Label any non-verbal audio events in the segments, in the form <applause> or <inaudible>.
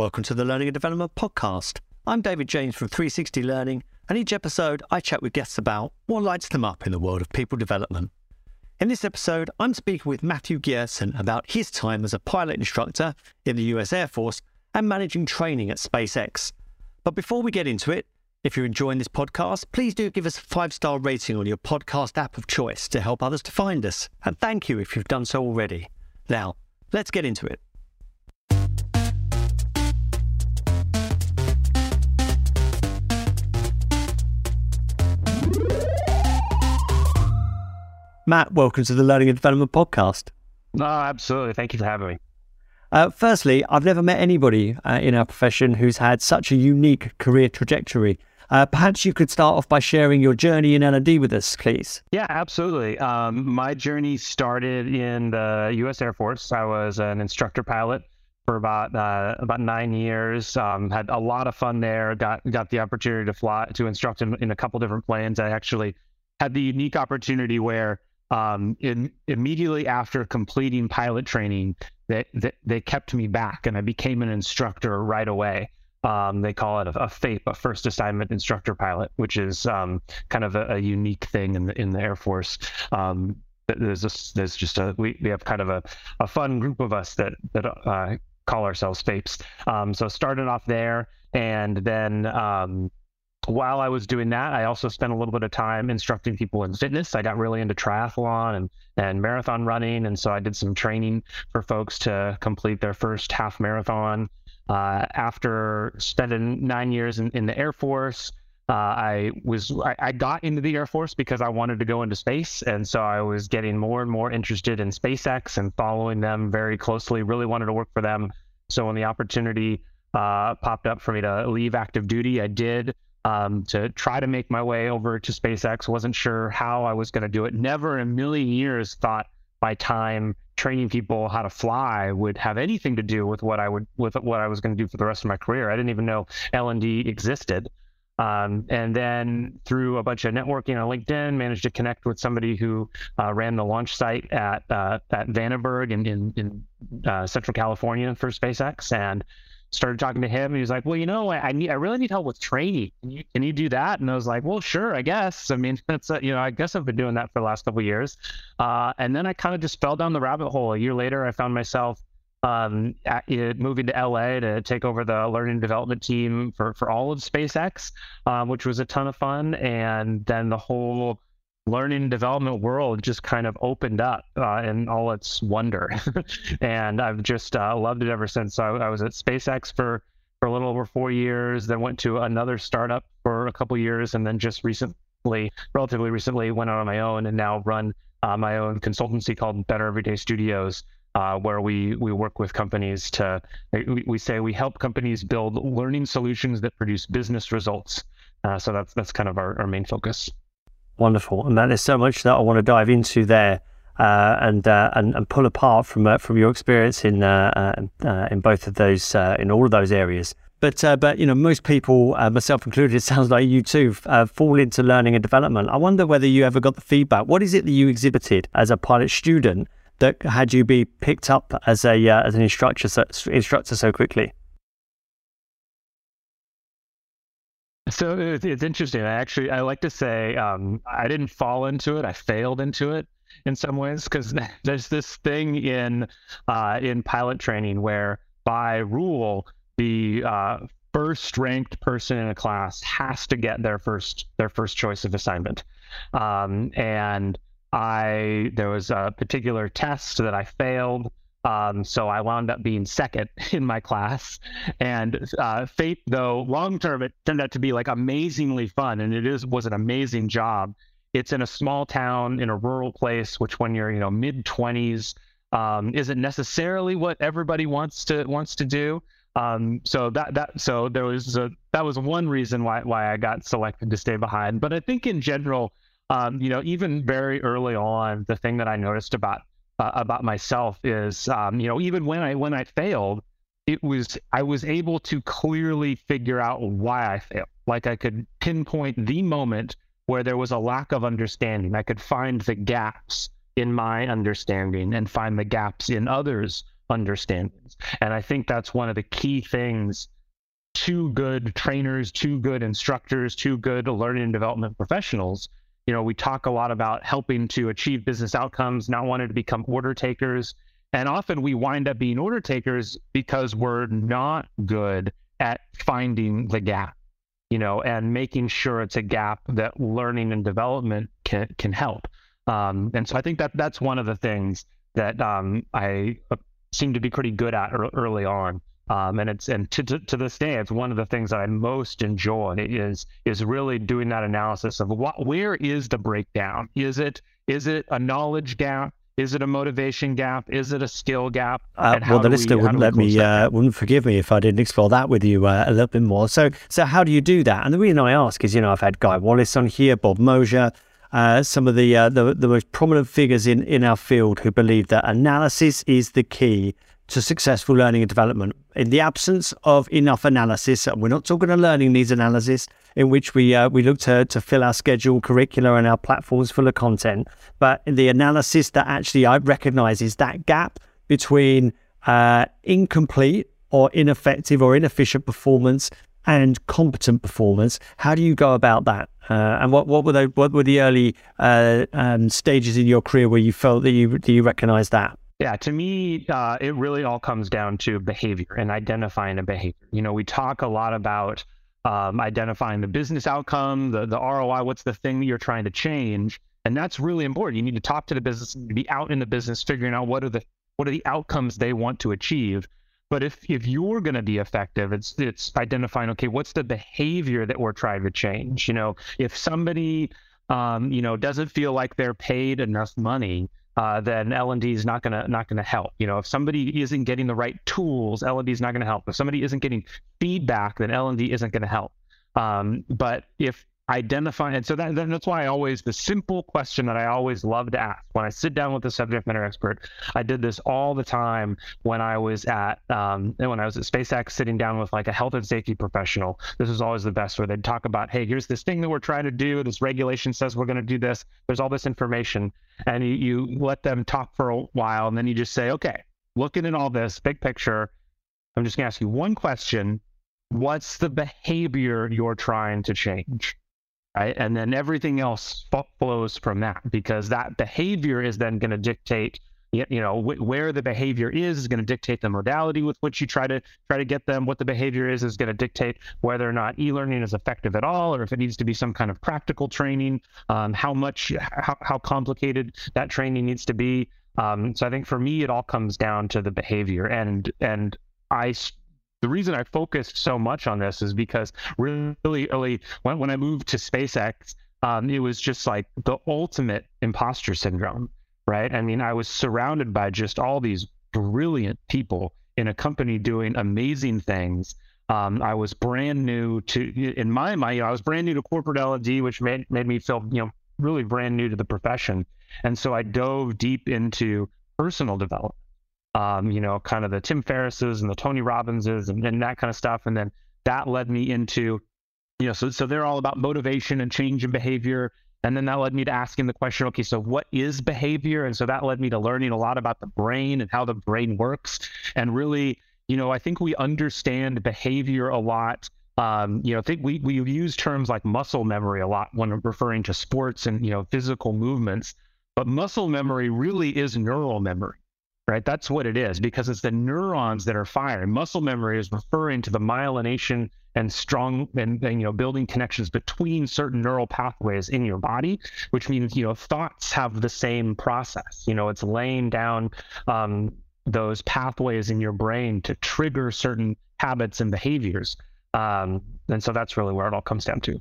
Welcome to the Learning and Development Podcast. I'm David James from 360 Learning, and each episode I chat with guests about what lights them up in the world of people development. In this episode, I'm speaking with Matthew Gjertsen about his time as a pilot instructor in the US Air Force and managing training at SpaceX. But before we get into it, if you're enjoying this podcast, please do give us a five star rating on your podcast app of choice to help others to find us. And thank you if you've done so already. Now, let's get into it. Matt, welcome to the Learning and Development Podcast. No, absolutely. Thank you for having me. Uh, firstly, I've never met anybody uh, in our profession who's had such a unique career trajectory. Uh, perhaps you could start off by sharing your journey in L&D with us, please. Yeah, absolutely. Um, my journey started in the U.S. Air Force. I was an instructor pilot for about uh, about nine years. Um, had a lot of fun there. Got got the opportunity to fly to instruct in, in a couple different planes. I actually had the unique opportunity where um, in, immediately after completing pilot training, they, they, they kept me back and I became an instructor right away. Um, they call it a, a, FAIP, a first assignment instructor pilot, which is um, kind of a, a, unique thing in the in the Air Force. Um, there's just there's just a we, we have kind of a, a fun group of us that that uh, call ourselves FAIPs. Um, so started off there, and then um, while I was doing that, I also spent a little bit of time instructing people in fitness. I got really into triathlon and, and marathon running. And so I did some training for folks to complete their first half marathon. Uh, after spending nine years in, in the Air Force, uh, I was I, I, got into the Air Force because I wanted to go into space, and so I was getting more and more interested in SpaceX and following them very closely. Really wanted to work for them. So when the opportunity uh, popped up for me to leave active duty, I did um, to try to make my way over to SpaceX. Wasn't sure how I was going to do it. Never in a million years thought my time training people how to fly would have anything to do with what I would with what I was going to do for the rest of my career. I didn't even know L and D existed. Um, and then through a bunch of networking on LinkedIn, managed to connect with somebody who uh, ran the launch site at uh, at Vandenberg in in, in uh, Central California for SpaceX, and started talking to him. He was like, "Well, you know, I, I need, I really need help with training. Can you, can you do that?" And I was like, "Well, sure, I guess. I mean, <laughs> that's, uh, you know, I guess I've been doing that for the last couple years." Uh, and then I kind of just fell down the rabbit hole. A year later, I found myself um, at, uh, moving to LA to take over the learning development team for for all of SpaceX, um, which was a ton of fun. And then the whole learning and development world just kind of opened up uh, in all its wonder. <laughs> and I've just uh, loved it ever since. So I, I, was at SpaceX for, for a little over four years, then went to another startup for a couple years, and then just recently, relatively recently, went out on my own and now run uh, my own consultancy called Better Everyday Studios. Uh, where we we work with companies to we, we say we help companies build learning solutions that produce business results. Uh, so that's that's kind of our, our main focus. Wonderful, and there's so much that I want to dive into there uh, and, uh, and and pull apart from uh, from your experience in uh, uh, uh, in both of those in all of those areas. But but you know most people, myself included, it sounds like you too, fall into learning and development. I wonder whether you ever got the feedback. What is it that you exhibited as a pilot student that had you be picked up as a as an instructor so, instructor so quickly? So it's, it's interesting. I actually I like to say um, I didn't fall into it. I failed into it in some ways because <laughs> there's this thing in uh, in pilot training where by rule the uh, first ranked person in a class has to get their first their first choice of assignment. Um, and I there was a particular test that I failed um, so I wound up being second <laughs> in my class. And uh, FAIP, though, long term, it turned out to be like amazingly fun, and it is was an amazing job. It's in a small town in a rural place, which when you're you know mid twenties um, isn't necessarily what everybody wants to wants to do. Um, so that that so there was a, that was one reason why why I got selected to stay behind. But I think in general, um, you know, even very early on, the thing that I noticed about uh, about myself is, um, you know, even when I when I failed, it was I was able to clearly figure out why I failed. Like I could pinpoint the moment where there was a lack of understanding. I could find the gaps in my understanding and find the gaps in others' understandings. And I think that's one of the key things two good trainers, two good instructors, two good learning and development professionals. You know, we talk a lot about helping to achieve business outcomes, not wanting to become order takers. And often we wind up being order takers because we're not good at finding the gap, you know, and making sure it's a gap that learning and development can can help. Um, and so I think that that's one of the things that um, I uh, seem to be pretty good at early on. Um, and it's and to, to, to, this day, it's one of the things that I most enjoy is is really doing that analysis of what where is the breakdown? Is it is it a knowledge gap? Is it a motivation gap? Is it a skill gap? Uh, well, the listener we, wouldn't let me uh, wouldn't forgive me if I didn't explore that with you uh, a little bit more. So so how do you do that? And the reason I ask is you know I've had Guy Wallace on here, Bob Mosher. Uh, some of the, uh, the the most prominent figures in, in our field who believe that analysis is the key to successful learning and development. In the absence of enough analysis, and we're not talking of learning needs analysis, in which we uh, we look to, to fill our schedule, curricula, and our platforms full of content, but the analysis that actually I recognise is that gap between uh, incomplete or ineffective or inefficient performance and competent performance. How do you go about that? Uh, and what, what were the what were the early uh, um, stages in your career where you felt that you that you recognized that? Yeah, to me, uh, it really all comes down to behavior and identifying a behavior. You know, we talk a lot about um, identifying the business outcome, the, the ROI, what's the thing that you're trying to change. And that's really important. You need to talk to the business, be out in the business, figuring out what are the what are the outcomes they want to achieve. But if if you're going to be effective, it's it's identifying okay, what's the behavior that we're trying to change. You know, if somebody um, you know doesn't feel like they're paid enough money, uh, then L&D is not gonna not gonna help. You know, if somebody isn't getting the right tools, L&D is not gonna help. If somebody isn't getting feedback, then L&D isn't gonna help. Um, but if identify and so that, that's why i always the simple question that i always love to ask when i sit down with a subject matter expert i did this all the time when i was at um, when i was at spacex sitting down with like a health and safety professional. This is always the best where they'd talk about hey here's this thing that we're trying to do. This regulation says we're going to do this. There's all this information and you, you let them talk for a while and then you just say okay looking at all this big picture. I'm just going to ask you one question. What's the behavior you're trying to change right? And then everything else flows from that because that behavior is then going to dictate you know where the behavior is is going to dictate the modality with which you try to try to get them what the behavior is is going to dictate whether or not e-learning is effective at all or if it needs to be some kind of practical training um, how much how, how complicated that training needs to be um, so i think for me it all comes down to the behavior and and i the reason I focused so much on this is because really early when, when I moved to SpaceX, um, it was just like the ultimate imposter syndrome, right? I mean, I was surrounded by just all these brilliant people in a company doing amazing things. Um, I was brand new to, in my mind, you know, I was brand new to corporate L&D, which made, made me feel, you know, really brand new to the profession. And so I dove deep into personal development um, you know, kind of the Tim Ferrisses and the Tony Robbinses and, and that kind of stuff. And then that led me into, you know, so so they're all about motivation and change in behavior. And then that led me to asking the question, okay, so what is behavior? And so that led me to learning a lot about the brain and how the brain works. And really, you know, I think we understand behavior a lot. Um, you know, I think we we use terms like muscle memory a lot when referring to sports and you know physical movements. But muscle memory really is neural memory right? That's what it is because it's the neurons that are firing. Muscle memory is referring to the myelination and strong and, and, you know building connections between certain neural pathways in your body, which means you know thoughts have the same process. You know, it's laying down um, those pathways in your brain to trigger certain habits and behaviors. Um, and so that's really where it all comes down to.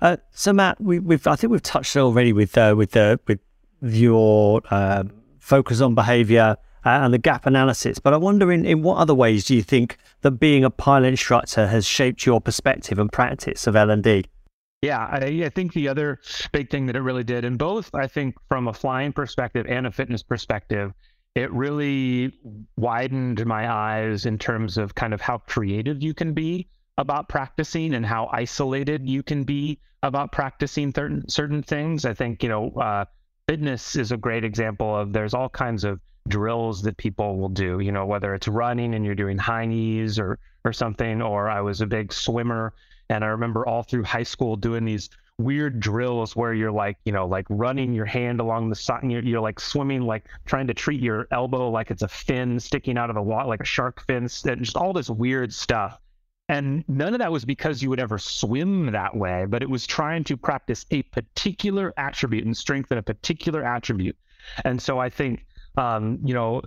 Uh, so Matt, we, have I think we've touched already with uh, with uh, with your um, focus on behavior uh, and the gap analysis. But I wonder in, in what other ways do you think that being a pilot instructor has shaped your perspective and practice of L&D? Yeah, I, I, think the other big thing that it really did, and both I think from a flying perspective and a fitness perspective, it really widened my eyes in terms of kind of how creative you can be about practicing and how isolated you can be about practicing certain certain things. I think you know uh, fitness is a great example of there's all kinds of drills that people will do, you know, whether it's running and you're doing high knees or or something, or I was a big swimmer and I remember all through high school doing these weird drills where you're like, you know, like running your hand along the side, and you're, you're like swimming, like trying to treat your elbow like it's a fin sticking out of the water, like a shark fin, and just all this weird stuff. And none of that was because you would ever swim that way, but it was trying to practice a particular attribute and strengthen a particular attribute. And so I think, um, you know,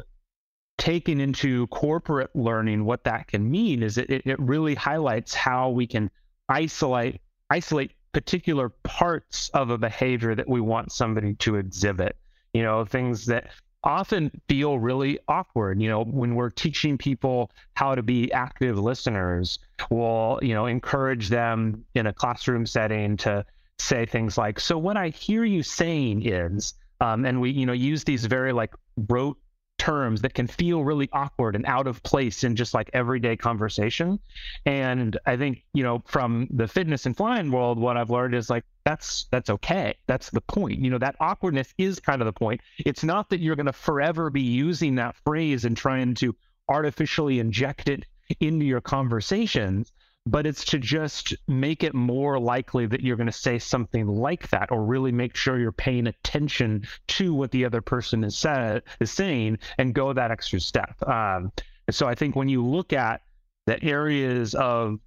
taking into corporate learning what that can mean is it, it really highlights how we can isolate isolate particular parts of a behavior that we want somebody to exhibit. You know, things that often feel really awkward. You know, when we're teaching people how to be active listeners, we'll, you know, encourage them in a classroom setting to say things like, so what I hear you saying is, um, and we, you know, use these very like rote terms that can feel really awkward and out of place in just like everyday conversation. And I think, you know, from the fitness and flying world, what I've learned is like that's that's okay. That's the point. You know, that awkwardness is kind of the point. It's not that you're going to forever be using that phrase and trying to artificially inject it into your conversations but it's to just make it more likely that you're going to say something like that or really make sure you're paying attention to what the other person is, said, is saying and go that extra step. Um, so I think when you look at the areas of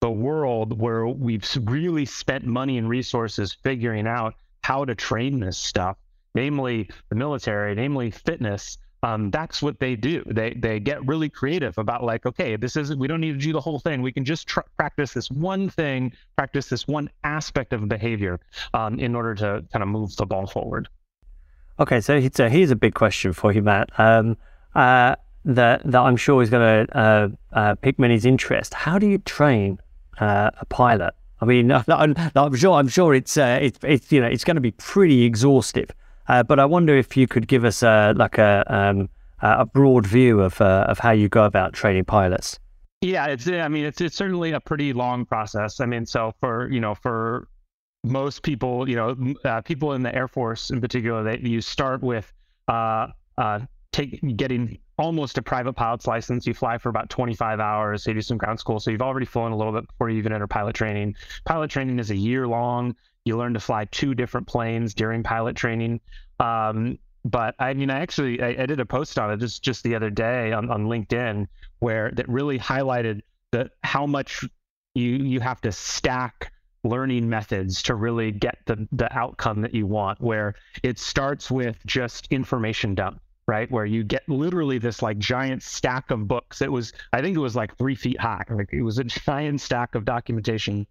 the world where we've really spent money and resources figuring out how to train this stuff, namely the military, namely fitness, um, that's what they do. They they get really creative about like, okay, this isn't. We don't need to do the whole thing. We can just tr- practice this one thing, practice this one aspect of behavior, um, in order to kind of move the ball forward. Okay, so, so here's a big question for you, Matt. Um, uh, that that I'm sure is going to uh, uh, many's interest. How do you train uh, a pilot? I mean, <laughs> I'm, I'm sure I'm sure it's uh, it's it's you know it's going to be pretty exhaustive. Uh, but I wonder if you could give us a like a um, a broad view of uh, of how you go about training pilots. Yeah, it's I mean it's it's certainly a pretty long process. I mean, so for you know for most people, you know, uh, people in the Air Force in particular, they you start with uh, uh, take getting almost a private pilot's license. You fly for about 25 hours. You do some ground school, so you've already flown a little bit before you even enter pilot training. Pilot training is a year long. You learn to fly two different planes during pilot training. Um, but I mean, I actually I, I, did a post on it just just the other day on, on LinkedIn where that really highlighted that how much you you have to stack learning methods to really get the the outcome that you want. Where it starts with just information dump, right? Where you get literally this like giant stack of books. It was I think it was like three feet high. Like it was a giant stack of documentation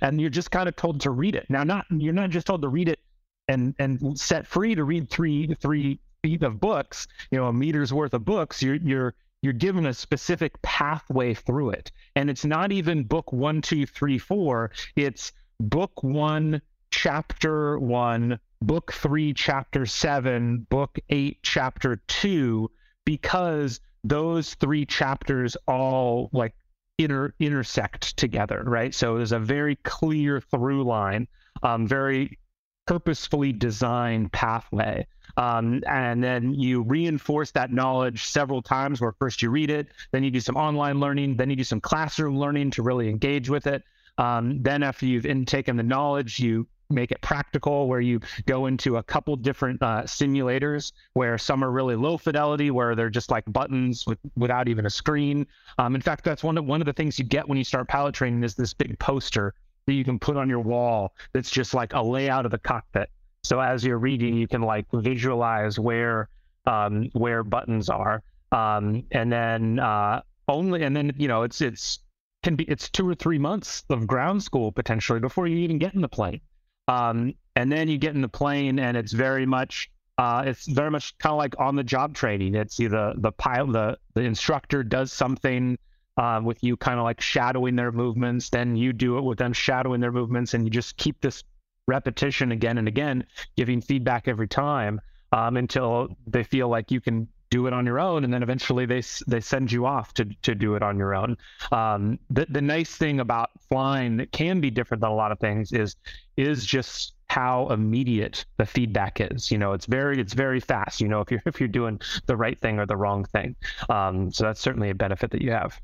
and you're just kind of told to read it. Now, not you're not just told to read it and and set free to read three three feet of books, you know, a meter's worth of books. You're you're you're given a specific pathway through it, and it's not even book one, two, three, four. It's book one, chapter one, book three, chapter seven, book eight, chapter two, because those three chapters all like inter intersect together, right? So there's a very clear through line, um, very purposefully designed pathway. Um, and then you reinforce that knowledge several times where first you read it, then you do some online learning, then you do some classroom learning to really engage with it. Um, then after you've intaken the knowledge, you make it practical where you go into a couple different uh, simulators where some are really low fidelity where they're just like buttons with, without even a screen. Um, in fact that's one of one of the things you get when you start pilot training is this big poster that you can put on your wall that's just like a layout of the cockpit. So as you're reading you can like visualize where um, where buttons are. Um, and then uh, only and then you know it's it's can be it's two or three months of ground school potentially before you even get in the plane um, and then you get in the plane, and it's very much uh, it's very much kind of like on the job training. It's either the pilot, the the instructor does something uh, with you, kind of like shadowing their movements. Then you do it with them shadowing their movements, and you just keep this repetition again and again, giving feedback every time um, until they feel like you can do it on your own, and then eventually they they send you off to to do it on your own. Um, the the nice thing about flying that can be different than a lot of things is is just how immediate the feedback is. You know, it's very it's very fast. You know, if you're <laughs> if you're doing the right thing or the wrong thing. Um, so that's certainly a benefit that you have.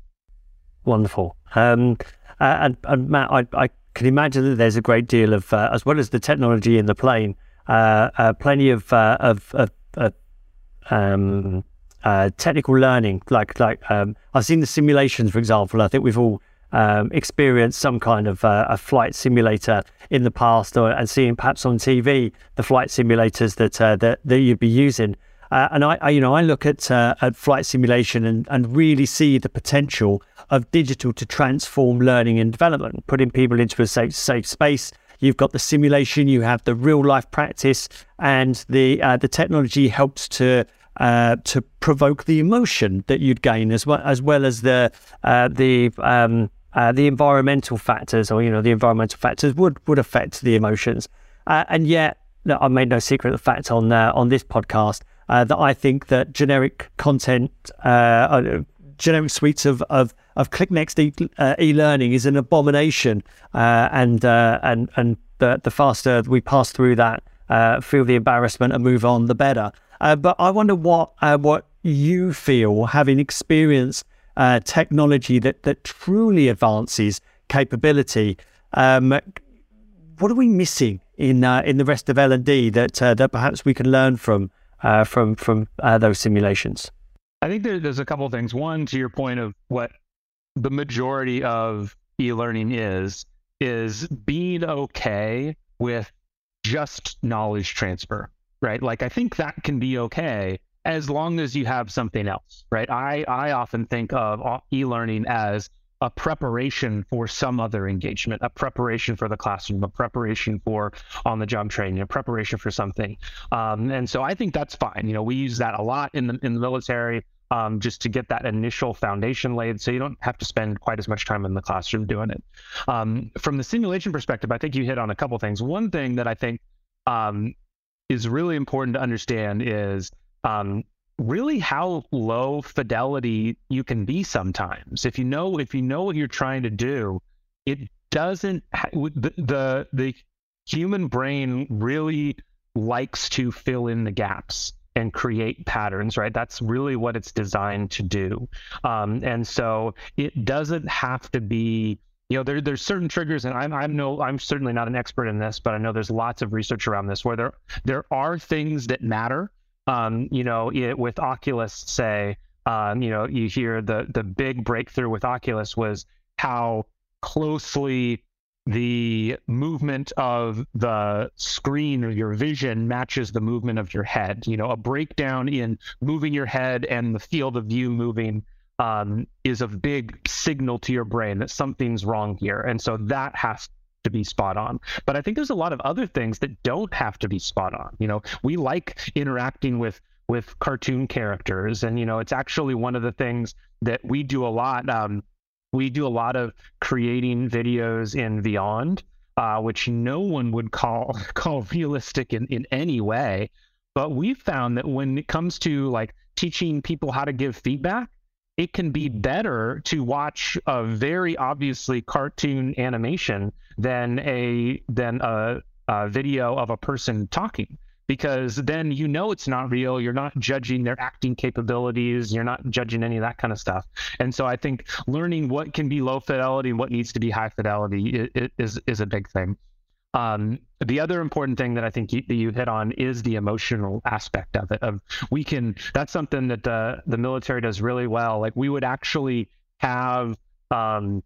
Wonderful. Um, and, and, Matt, I, I, can imagine that there's a great deal of, uh, as well as the technology in the plane, uh, uh plenty of uh, of, of, of um, uh, technical learning. Like like um, I've seen the simulations, for example. I think we've all um, experienced some kind of uh, a flight simulator in the past, or and seeing perhaps on TV the flight simulators that uh, that, that you'd be using. Uh, and I, I, you know, I look at uh, at flight simulation and, and really see the potential of digital to transform learning and development, putting people into a safe safe space. You've got the simulation, you have the real life practice, and the uh, the technology helps to uh, to provoke the emotion that you'd gain as well as well as the uh, the um, uh, the environmental factors, or you know, the environmental factors would would affect the emotions. Uh, and yet, I made no secret of the fact on uh, on this podcast that I think that generic content, generic suites of of of ClickNext e- e-learning is an abomination. and and and the the faster we pass through that, feel the embarrassment and move on, the better. but I wonder what what you feel having experienced uh, technology that that truly advances capability. Um, what are we missing in uh, in the rest of L and D that uh, that perhaps we can learn from uh, from from uh, those simulations? I think there, there's a couple of things. One, to your point of what the majority of e-learning is is being okay with just knowledge transfer, right? Like I think that can be okay as long as you have something else, right? I, I often think of e-learning as a preparation for some other engagement, a preparation for the classroom, a preparation for on-the-job training, a preparation for something. Um, and so I think that's fine. You know, we use that a lot in the in the military. Um, just to get that initial foundation laid so you don't have to spend quite as much time in the classroom doing it. Um, from the simulation perspective, I think you hit on a couple things. One thing that I think um, is really important to understand is um, really how low fidelity you can be sometimes. If you know if you know what you're trying to do, it doesn't the the, the human brain really likes to fill in the gaps and create patterns, right? That's really what it's designed to do. Um, and so it doesn't have to be, you know, there, there's certain triggers, and I'm, I'm no, I'm certainly not an expert in this, but I know there's lots of research around this where there, there are things that matter um, you know, it, with Oculus, say, um, you know, you hear the the big breakthrough with Oculus was how closely the movement of the screen or your vision matches the movement of your head. You know, a breakdown in moving your head and the field of view moving um, is a big signal to your brain that something's wrong here. And so that has to be spot on. But I think there's a lot of other things that don't have to be spot on. You know, we like interacting with with cartoon characters, and you know, it's actually one of the things that we do a lot. Um, we do a lot of creating videos in Vyond, uh, which no one would call <laughs> call realistic in, in any way. But we've found that when it comes to like teaching people how to give feedback, it can be better to watch a very obviously cartoon animation than a than a, a video of a person talking because then you know it's not real. You're not judging their acting capabilities. You're not judging any of that kind of stuff. And so I think learning what can be low fidelity and what needs to be high fidelity is is a big thing. Um, the other important thing that I think you, you, hit on is the emotional aspect of it. Of we can that's something that the the military does really well. Like we would actually have um,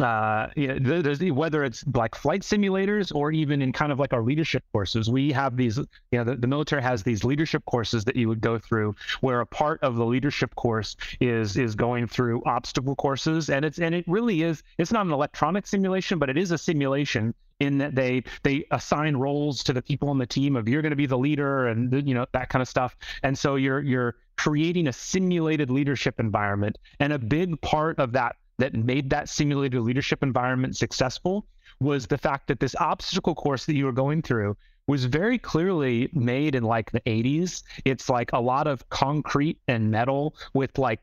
uh, you know, there's whether it's like flight simulators or even in kind of like our leadership courses, we have these, you know, the, the, military has these leadership courses that you would go through where a part of the leadership course is, is going through obstacle courses. And it's, and it really is, it's not an electronic simulation, but it is a simulation in that they, they assign roles to the people on the team of you're going to be the leader and, you know, that kind of stuff. And so you're, you're creating a simulated leadership environment. And a big part of that that made that simulated leadership environment successful was the fact that this obstacle course that you were going through was very clearly made in like the 80s. It's like a lot of concrete and metal with like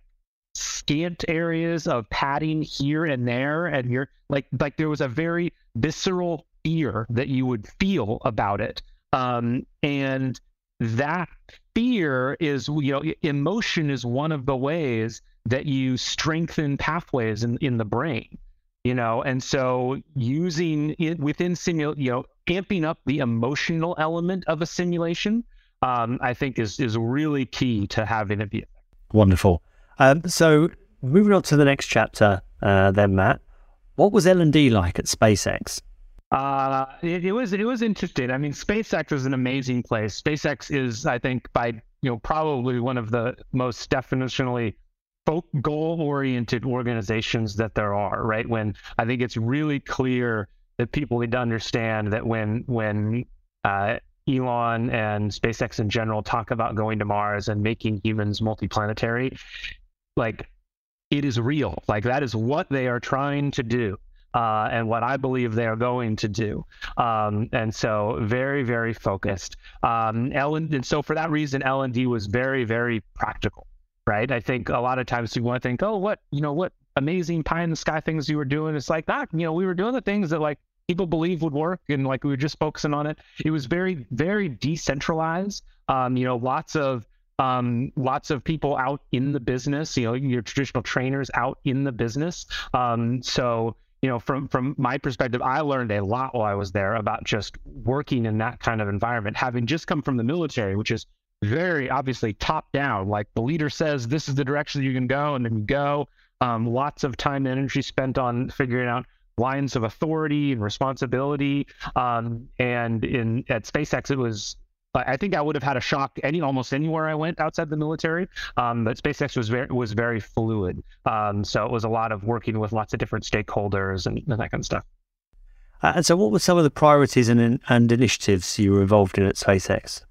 scant areas of padding here and there and you're like like there was a very visceral fear that you would feel about it. Um, and that fear is, you know, emotion is one of the ways that you strengthen pathways in, in the brain, you know, and so using it within simul, you know, amping up the emotional element of a simulation, um, I think is is really key to having it be. Wonderful. Um, so moving on to the next chapter, uh, then Matt, what was L and D like at SpaceX? Uh, it, it, was it was interesting. I mean, SpaceX is an amazing place. SpaceX is, I think, by you know, probably one of the most definitionally goal-oriented organizations that there are. Right? When I think it's really clear that people need to understand that when when uh, Elon and SpaceX in general talk about going to Mars and making humans multiplanetary, like it is real. Like that is what they are trying to do uh, and what I believe they are going to do. Um, and so very, very focused. Um, Ellen, and so for that reason, L and D was very, very practical, right? I think a lot of times people want to think, oh, what, you know, what amazing pie in the sky things you were doing. It's like that, you know, we were doing the things that like people believe would work and like we were just focusing on it. It was very, very decentralized. Um, you know, lots of um, lots of people out in the business, you know, your traditional trainers out in the business. Um, so you know, from from my perspective, I learned a lot while I was there about just working in that kind of environment, having just come from the military, which is very obviously top down. Like the leader says, this is the direction you can go, and then you go. Um, lots of time and energy spent on figuring out lines of authority and responsibility. Um, and in at SpaceX, it was I think I would have had a shock any almost anywhere I went outside the military. Um, but SpaceX was very was very fluid, um, so it was a lot of working with lots of different stakeholders and, and that kind of stuff. Uh, and so, what were some of the priorities and and initiatives you were involved in at SpaceX?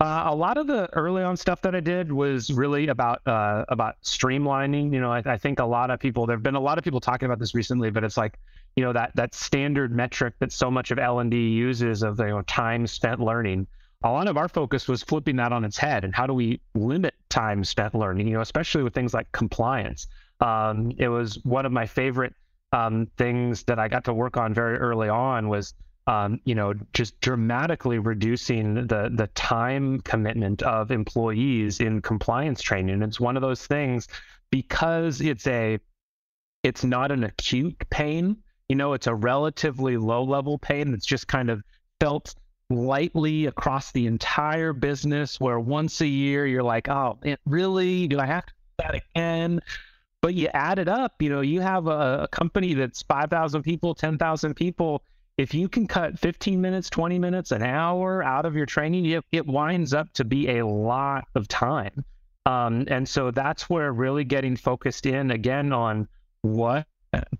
Uh, a lot of the early on stuff that I did was really about uh, about streamlining. You know, I, I, think a lot of people there have been a lot of people talking about this recently, but it's like you know that that standard metric that so much of L and D uses of you know time spent learning a lot of our focus was flipping that on its head and how do we limit time spent learning, you know, especially with things like compliance. Um, it was one of my favorite um, things that I got to work on very early on was, um, you know, just dramatically reducing the the time commitment of employees in compliance training. It's one of those things because it's a it's not an acute pain. You know, it's a relatively low level pain that's just kind of felt lightly across the entire business where once a year you're like, oh, it really? Do I have to do that again? But you add it up, you know, you have a, a company that's 5,000 people, 10,000 people. If you can cut 15 minutes, 20 minutes, an hour out of your training, it, it winds up to be a lot of time. Um, and so that's where really getting focused in again on what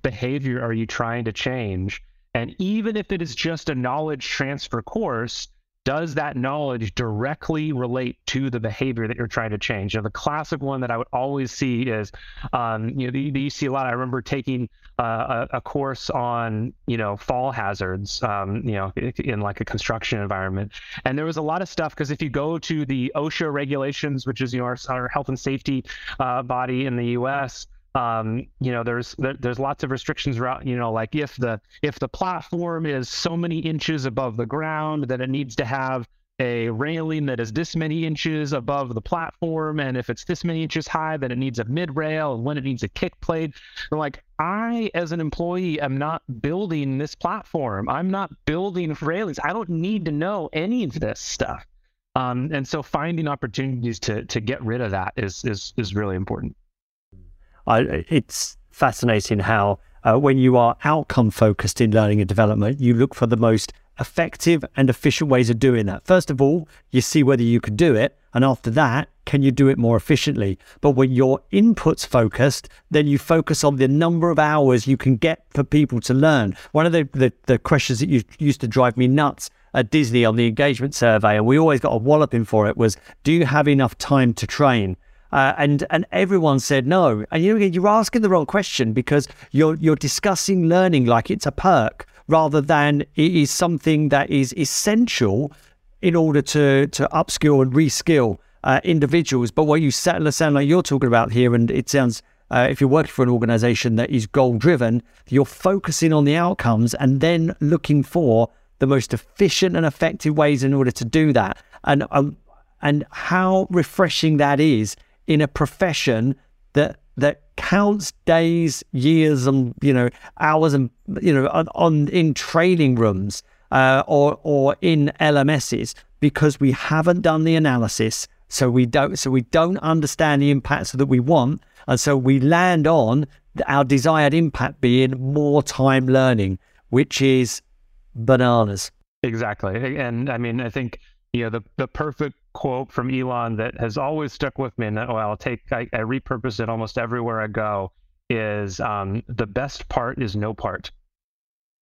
behavior are you trying to change and even if it is just a knowledge transfer course, does that knowledge directly relate to the behavior that you're trying to change? You know, the classic one that I would always see is, um, you know, you, see a lot. I remember taking uh, a, a, course on, you know, fall hazards, um, you know, in like a construction environment, and there was a lot of stuff because if you go to the OSHA regulations, which is you know our, our health and safety uh, body in the U.S um, you know there's there, there's lots of restrictions around you know like if the if the platform is so many inches above the ground then it needs to have a railing that is this many inches above the platform and if it's this many inches high then it needs a mid rail and when it needs a kick plate. Like i as an employee am not building this platform. I'm not building railings. I don't need to know any of this stuff. Um, and so finding opportunities to to get rid of that is is is really important I, it's fascinating how uh, when you are outcome focused in learning and development, you look for the most effective and efficient ways of doing that. First of all, you see whether you can do it. And after that, can you do it more efficiently? But when you're inputs focused, then you focus on the number of hours you can get for people to learn. One of the, the, the questions that used to drive me nuts at Disney on the engagement survey, and we always got a walloping for it, was do you have enough time to train? Uh, and and everyone said no. And you you're asking the wrong question because you're you're discussing learning like it's a perk rather than it is something that is essential in order to to upskill and reskill uh, individuals. But what you sound like you're talking about here, and it sounds uh, if you're working for an organization that is goal driven, you're focusing on the outcomes and then looking for the most efficient and effective ways in order to do that. And um, and how refreshing that is in a profession that that counts days, years, and you know hours, and you know on, on in training rooms uh, or or in LMSs because we haven't done the analysis, so we don't so we don't understand the impacts that we want, and so we land on our desired impact being more time learning, which is bananas. Exactly, and I mean I think you know the the perfect quote from Elon that has always stuck with me, and that well, I'll take I, I repurpose it almost everywhere I go. Is um, the best part is no part.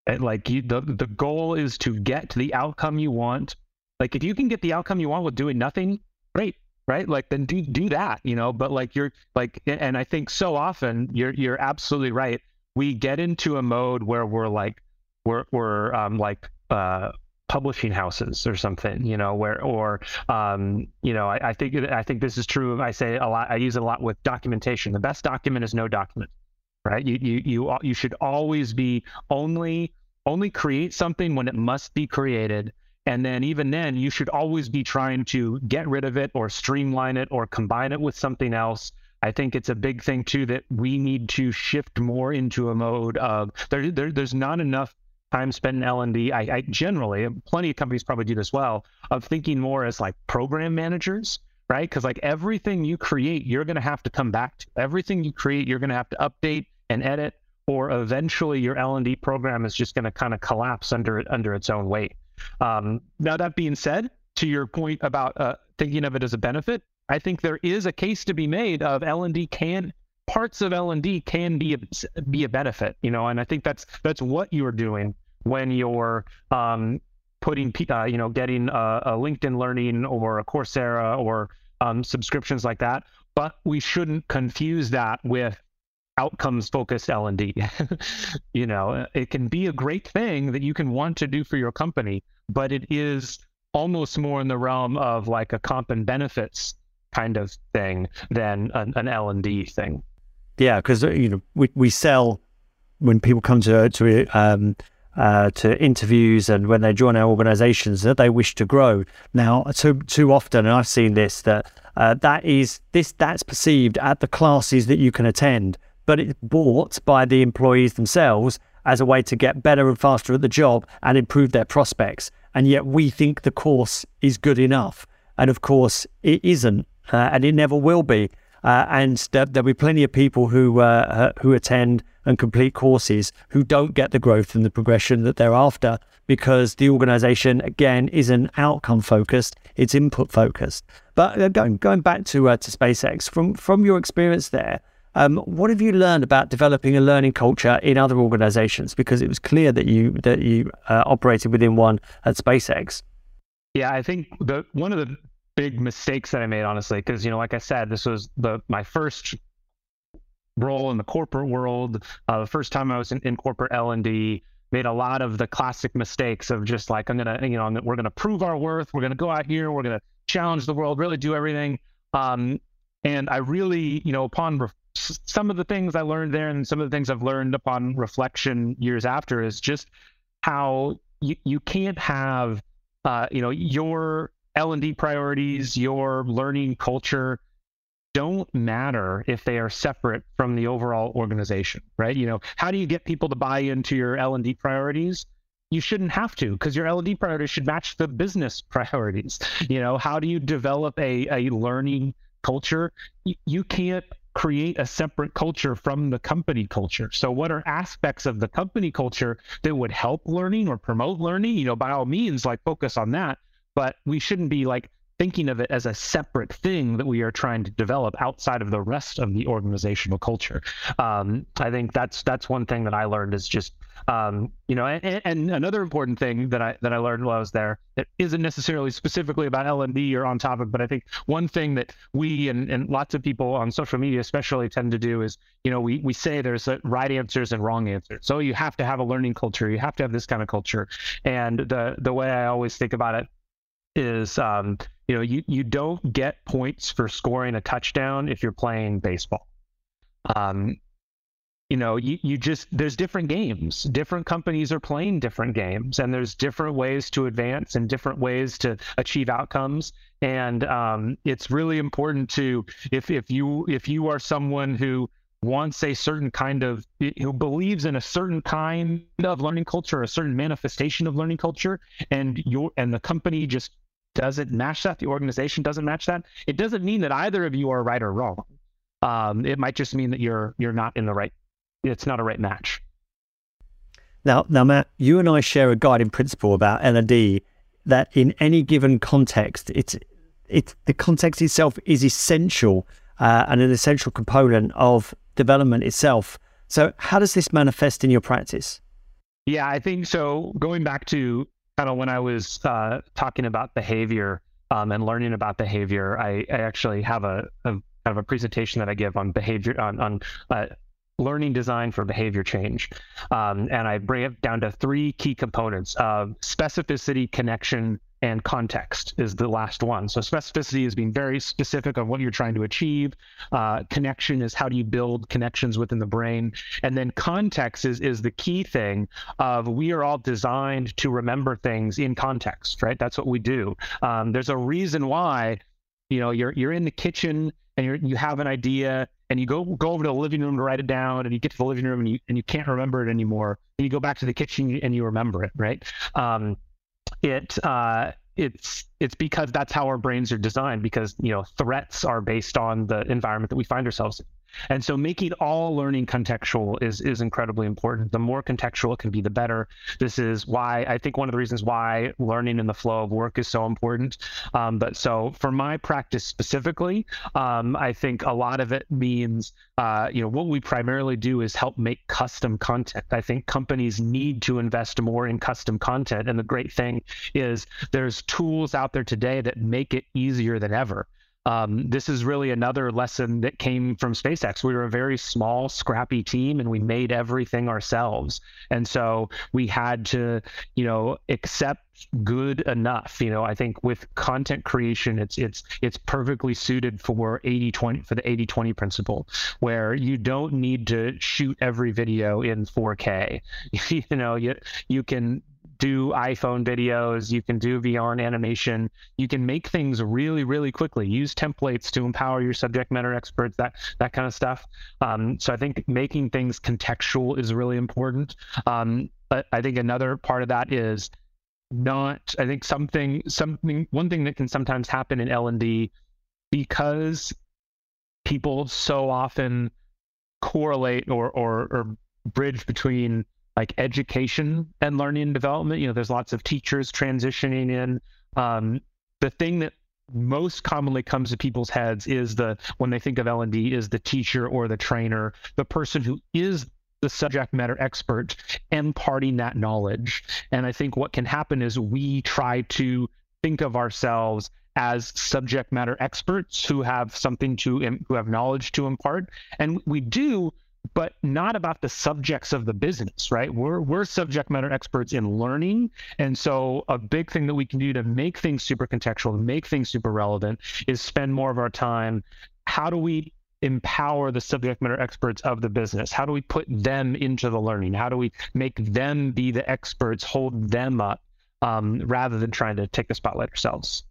And like you, the the goal is to get the outcome you want. Like if you can get the outcome you want with doing nothing, great, right? Like then do do that, you know. But like you're like, and I think so often you're you're absolutely right. We get into a mode where we're like we're we're um like uh publishing houses or something, you know, where or um, you know, I, I, think I think this is true. I say a lot. I use it a lot with documentation. The best document is no document, right? You you you you should always be only only create something when it must be created. And then even then, you should always be trying to get rid of it or streamline it or combine it with something else. I think it's a big thing too that we need to shift more into a mode of there, there there's not enough time spent in L&D. I, I generally, plenty of companies probably do this well, of thinking more as like program managers, right? Because like everything you create, you're going to have to come back to. Everything you create, you're going to have to update and edit, or eventually your L&D program is just going to kind of collapse under under its own weight. Um, now that being said, to your point about uh, thinking of it as a benefit, I think there is a case to be made of L&D can parts of L&D can be a, be a benefit, you know, and I think that's that's what you're doing when you're um, putting, uh, you know, getting a, a, LinkedIn Learning or a Coursera or um, subscriptions like that. But we shouldn't confuse that with outcomes focused L&D. <laughs> you know, it can be a great thing that you can want to do for your company, but it is almost more in the realm of like a comp and benefits kind of thing than an, an L&D thing. Yeah, because you know we we sell when people come to to um, uh, to interviews and when they join our organizations that they wish to grow. Now, too, too often, and I've seen this, that uh, that is this that's perceived at the classes that you can attend, but it's bought by the employees themselves as a way to get better and faster at the job and improve their prospects. And yet we think the course is good enough. And of course, it isn't, uh, and it never will be. Uh, and there, will be plenty of people who uh, who attend and complete courses who don't get the growth and the progression that they're after because the organization again isn't outcome focused; it's input focused. But uh, going going back to uh, to SpaceX, from from your experience there, um, what have you learned about developing a learning culture in other organizations? Because it was clear that you that you uh, operated within one at SpaceX. Yeah, I think the one of the big mistakes that I made, honestly, because you know, like I said, this was the my first role in the corporate world. Uh, the first time I was in, in corporate L and D, made a lot of the classic mistakes of just like I'm gonna, you know, we're gonna prove our worth. We're gonna go out here. We're gonna challenge the world. Really do everything. Um, and I really, you know, upon re- some of the things I learned there, and some of the things I've learned upon reflection years after, is just how you, you can't have, uh, you know, your L&D priorities, your learning culture don't matter if they are separate from the overall organization, right? You know, how do you get people to buy into your L&D priorities? You shouldn't have to because your L&D priorities should match the business <laughs> priorities. You know, how do you develop a, a learning culture? You, you can't create a separate culture from the company culture. So what are aspects of the company culture that would help learning or promote learning? You know, by all means, like focus on that but we shouldn't be like thinking of it as a separate thing that we are trying to develop outside of the rest of the organizational culture. Um, I think that's that's one thing that I learned is just um, you know, and, and, another important thing that I that I learned while I was there that isn't necessarily specifically about L and D or on topic, but I think one thing that we and, and lots of people on social media especially tend to do is you know we we say there's right answers and wrong answers. So you have to have a learning culture, you have to have this kind of culture, and the the way I always think about it is um, you know you you don't get points for scoring a touchdown if you're playing baseball um, you know, you, you just, there's different games. Different companies are playing different games, and there's different ways to advance and different ways to achieve outcomes. And um, it's really important to, if, if you, if you are someone who wants a certain kind of, who believes in a certain kind of learning culture, a certain manifestation of learning culture, and your, and the company just doesn't match that, the organization doesn't match that, it doesn't mean that either of you are right or wrong. Um, it might just mean that you're you're not in the right it's not a right match. Now, now, Matt, you and I share a guiding principle about L and D that in any given context, it's it's the context itself is essential uh, and an essential component of development itself. So, how does this manifest in your practice? Yeah, I think so. Going back to kind of when I was uh, talking about behavior um, and learning about behavior, I, I actually have a, a, kind of a presentation that I give on behavior on on uh, learning design for behavior change. Um, and I bring it down to three key components specificity, connection, and context is the last one. So specificity is being very specific on what you're trying to achieve. Uh, connection is how do you build connections within the brain, and then context is is the key thing. Of we are all designed to remember things in context, right? That's what we do. Um, there's a reason why, you know, you're you're in the kitchen and you you have an idea and you go go over to the living room to write it down and you get to the living room and you and you can't remember it anymore and you go back to the kitchen and you remember it right um, it uh, it's it's because that's how our brains are designed because you know threats are based on the environment that we find ourselves in and so making all learning contextual is is incredibly important. The more contextual it can be, the better. This is why I think one of the reasons why learning in the flow of work is so important. Um, but so for my practice specifically, um, I think a lot of it means uh, you know what we primarily do is help make custom content. I think companies need to invest more in custom content, and the great thing is there's tools out there today that make it easier than ever um, this is really another lesson that came from SpaceX. We were a very small, scrappy team, and we made everything ourselves. And so we had to, you know, accept good enough. You know, I think with content creation, it's it's it's perfectly suited for 80-20 for the 80-20 principle, where you don't need to shoot every video in 4K. <laughs> you know, you you can do iPhone videos, you can do Vyond animation, you can make things really, really quickly. Use templates to empower your subject matter experts, that that kind of stuff. Um, so I think making things contextual is really important. Um, but I think another part of that is not. I think something something one thing that can sometimes happen in L and D because people so often correlate or or, or bridge between like education and learning and development. You know, there's lots of teachers transitioning in. Um, the thing that most commonly comes to people's heads is the when they think of L&D is the teacher or the trainer, the person who is the subject matter expert imparting that knowledge. And I think what can happen is we try to think of ourselves as subject matter experts who have something to who have knowledge to impart and we do but not about the subjects of the business, right? We're we're subject matter experts in learning, and so a big thing that we can do to make things super contextual, make things super relevant, is spend more of our time. How do we empower the subject matter experts of the business? How do we put them into the learning? How do we make them be the experts, hold them up, um, rather than trying to take the spotlight ourselves?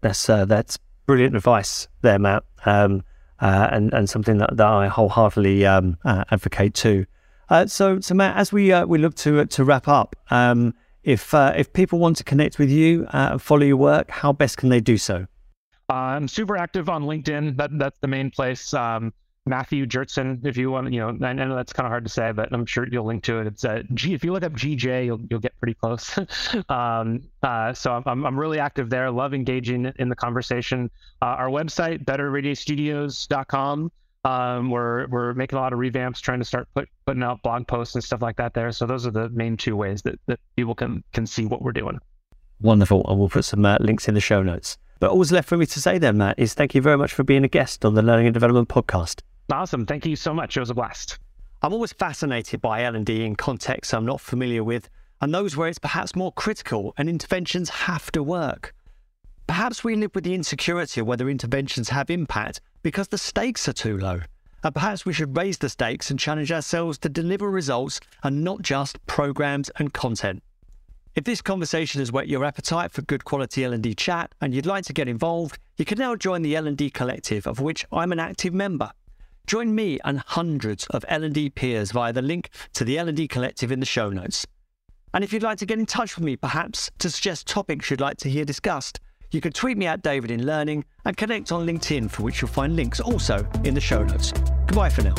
That's uh, that's brilliant advice there, Matt. Um, uh, and and something that, that I wholeheartedly um, uh, advocate too. Uh, so so Matt, as we uh, we look to to wrap up, um, if uh, if people want to connect with you and follow your work, how best can they do so? I'm super active on LinkedIn. That that's the main place. Um, Matthew Gjertsen, if you want, you know, I know that's kind of hard to say, but I'm sure you'll link to it. It's uh. If you look up GJ, you'll you'll get pretty close. <laughs> um, uh, so I'm I'm really active there. Love engaging in the conversation. Uh, our website, betterradiostudios.com. Um, we're we're making a lot of revamps, trying to start put, putting out blog posts and stuff like that there. So those are the main two ways that, that people can can see what we're doing. Wonderful, and we'll put some uh, links in the show notes. But all's left for me to say then, Matt, is thank you very much for being a guest on the Learning and Development podcast. Awesome. Thank you so much. It was a blast. I'm always fascinated by L&D in contexts I'm not familiar with and those where it's perhaps more critical and interventions have to work. Perhaps we live with the insecurity of whether interventions have impact because the stakes are too low. And perhaps we should raise the stakes and challenge ourselves to deliver results and not just programs and content. If this conversation has whet your appetite for good quality L&D chat and you'd like to get involved, you can now join the L&D Collective, of which I'm an active member. Join me and hundreds of L&D peers via the link to the L&D Collective in the show notes. And if you'd like to get in touch with me, perhaps to suggest topics you'd like to hear discussed, you can tweet me at David in Learning and connect on LinkedIn, for which you'll find links also in the show notes. Goodbye for now.